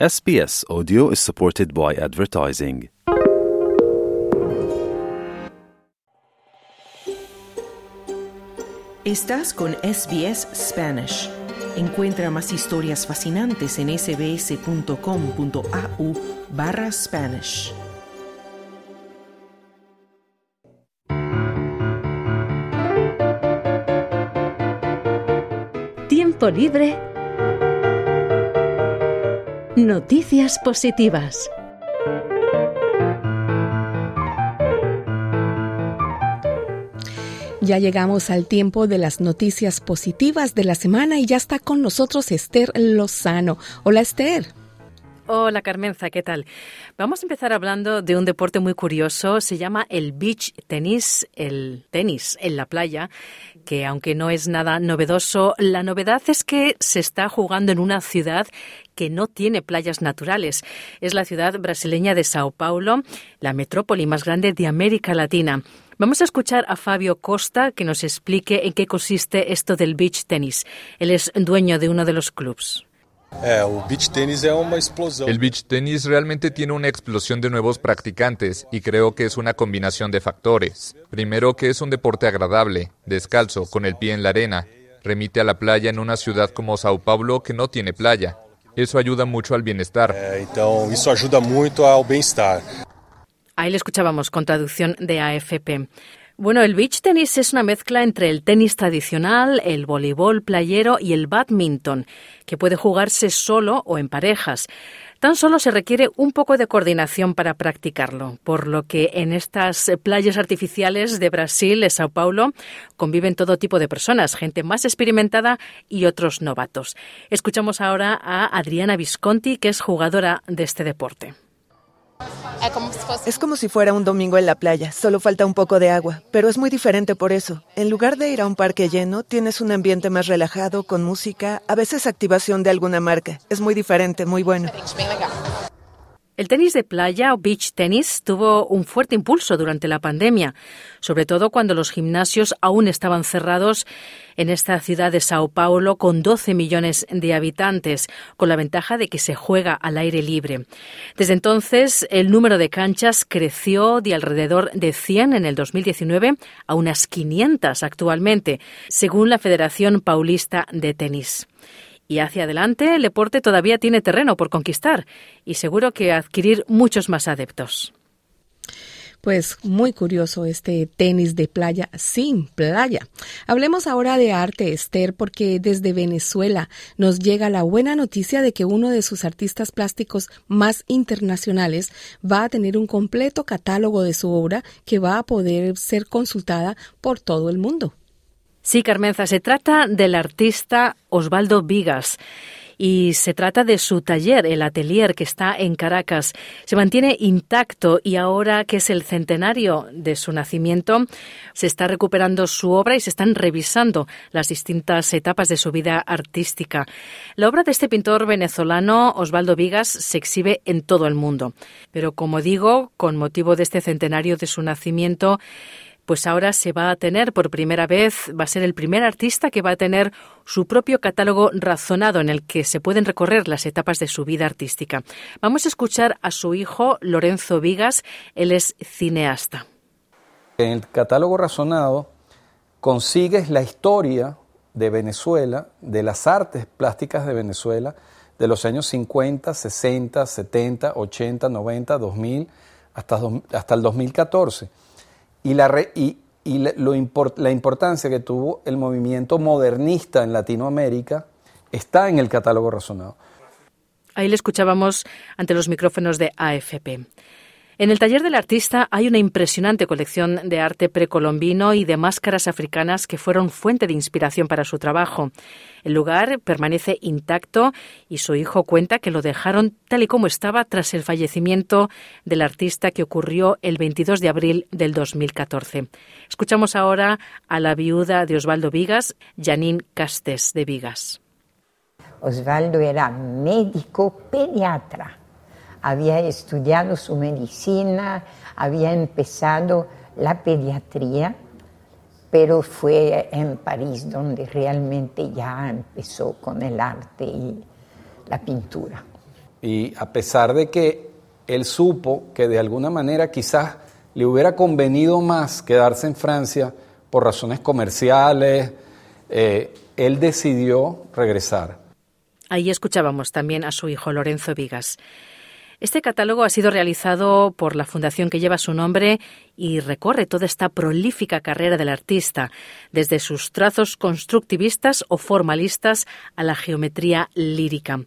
SBS Audio is supported by advertising. Estás con SBS Spanish. Encuentra más historias fascinantes en sbs.com.au barra Spanish. Tiempo libre. Noticias positivas. Ya llegamos al tiempo de las noticias positivas de la semana y ya está con nosotros Esther Lozano. Hola Esther. Hola Carmenza, ¿qué tal? Vamos a empezar hablando de un deporte muy curioso, se llama el beach tenis, el tenis en la playa, que aunque no es nada novedoso, la novedad es que se está jugando en una ciudad que no tiene playas naturales. Es la ciudad brasileña de Sao Paulo, la metrópoli más grande de América Latina. Vamos a escuchar a Fabio Costa que nos explique en qué consiste esto del beach tenis. Él es dueño de uno de los clubs. El beach tenis realmente tiene una explosión de nuevos practicantes y creo que es una combinación de factores. Primero que es un deporte agradable, descalzo, con el pie en la arena. Remite a la playa en una ciudad como Sao Paulo que no tiene playa. Eso ayuda mucho al bienestar. eso ayuda mucho al bienestar. Ahí le escuchábamos con traducción de AFP. Bueno, el beach tenis es una mezcla entre el tenis tradicional, el voleibol playero y el badminton, que puede jugarse solo o en parejas. Tan solo se requiere un poco de coordinación para practicarlo, por lo que en estas playas artificiales de Brasil, de Sao Paulo, conviven todo tipo de personas, gente más experimentada y otros novatos. Escuchamos ahora a Adriana Visconti, que es jugadora de este deporte. Es como si fuera un domingo en la playa, solo falta un poco de agua, pero es muy diferente por eso. En lugar de ir a un parque lleno, tienes un ambiente más relajado, con música, a veces activación de alguna marca. Es muy diferente, muy bueno. El tenis de playa o beach tenis tuvo un fuerte impulso durante la pandemia, sobre todo cuando los gimnasios aún estaban cerrados en esta ciudad de Sao Paulo con 12 millones de habitantes, con la ventaja de que se juega al aire libre. Desde entonces, el número de canchas creció de alrededor de 100 en el 2019 a unas 500 actualmente, según la Federación Paulista de Tenis. Y hacia adelante el deporte todavía tiene terreno por conquistar y seguro que adquirir muchos más adeptos. Pues muy curioso este tenis de playa sin playa. Hablemos ahora de arte, Esther, porque desde Venezuela nos llega la buena noticia de que uno de sus artistas plásticos más internacionales va a tener un completo catálogo de su obra que va a poder ser consultada por todo el mundo. Sí, Carmenza, se trata del artista Osvaldo Vigas y se trata de su taller, el atelier que está en Caracas. Se mantiene intacto y ahora que es el centenario de su nacimiento, se está recuperando su obra y se están revisando las distintas etapas de su vida artística. La obra de este pintor venezolano, Osvaldo Vigas, se exhibe en todo el mundo. Pero como digo, con motivo de este centenario de su nacimiento, pues ahora se va a tener por primera vez, va a ser el primer artista que va a tener su propio catálogo razonado en el que se pueden recorrer las etapas de su vida artística. Vamos a escuchar a su hijo Lorenzo Vigas, él es cineasta. En el catálogo razonado consigues la historia de Venezuela, de las artes plásticas de Venezuela, de los años 50, 60, 70, 80, 90, 2000, hasta, hasta el 2014 y, la, y, lo la importancia que tuvo el movimiento modernista en Latinoamérica está en el catálogo razonado. Ahí le escuchábamos ante los micrófonos de AFP. En el taller del artista hay una impresionante colección de arte precolombino y de máscaras africanas que fueron fuente de inspiración para su trabajo. El lugar permanece intacto y su hijo cuenta que lo dejaron tal y como estaba tras el fallecimiento del artista que ocurrió el 22 de abril del 2014. Escuchamos ahora a la viuda de Osvaldo Vigas, Janine Castes de Vigas. Osvaldo era médico pediatra había estudiado su medicina, había empezado la pediatría, pero fue en París donde realmente ya empezó con el arte y la pintura. Y a pesar de que él supo que de alguna manera quizás le hubiera convenido más quedarse en Francia por razones comerciales, eh, él decidió regresar. Ahí escuchábamos también a su hijo Lorenzo Vigas. Este catálogo ha sido realizado por la fundación que lleva su nombre y recorre toda esta prolífica carrera del artista, desde sus trazos constructivistas o formalistas a la geometría lírica.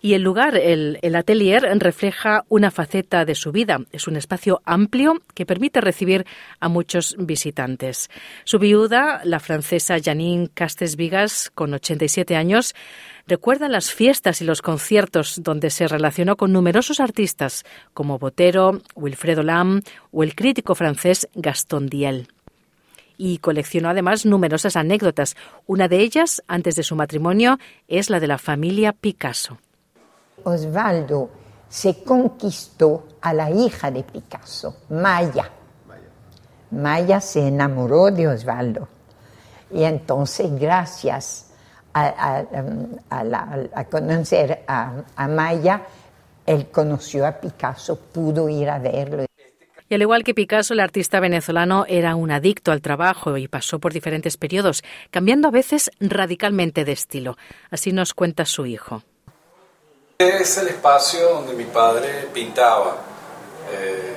Y el lugar, el, atelier, refleja una faceta de su vida. Es un espacio amplio que permite recibir a muchos visitantes. Su viuda, la francesa Janine Castes Vigas, con 87 años, recuerda las fiestas y los conciertos donde se relacionó con numerosos artistas como Botero, Wilfredo Lam o el crítico francés Gaston Diel y coleccionó además numerosas anécdotas. Una de ellas, antes de su matrimonio, es la de la familia Picasso. Osvaldo se conquistó a la hija de Picasso, Maya. Maya se enamoró de Osvaldo. Y entonces, gracias a, conocer a, Maya, él conoció a Picasso, pudo ir a verlo. Y al igual que Picasso, el artista venezolano era un adicto al trabajo y pasó por diferentes periodos, cambiando a veces radicalmente de estilo. Así nos cuenta su hijo. Es el espacio donde mi padre pintaba. Eh,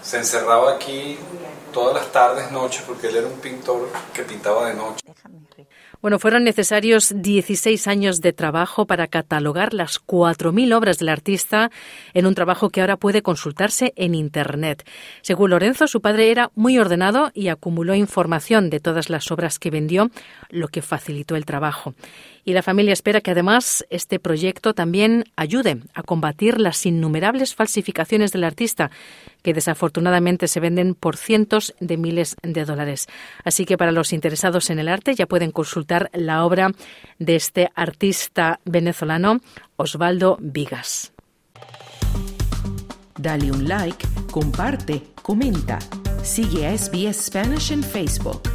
se encerraba aquí todas las tardes, noches, porque él era un pintor que pintaba de noche. Bueno, fueron necesarios 16 años de trabajo para catalogar las 4.000 obras del artista en un trabajo que ahora puede consultarse en Internet. Según Lorenzo, su padre era muy ordenado y acumuló información de todas las obras que vendió, lo que facilitó el trabajo. Y la familia espera que además este proyecto también ayude a combatir las innumerables falsificaciones del artista, que desafortunadamente se venden por cientos de miles de dólares. Así que para los interesados en el arte ya pueden consultar la obra de este artista venezolano, Osvaldo Vigas. Dale un like, comparte, comenta. Sigue a SBS Spanish en Facebook.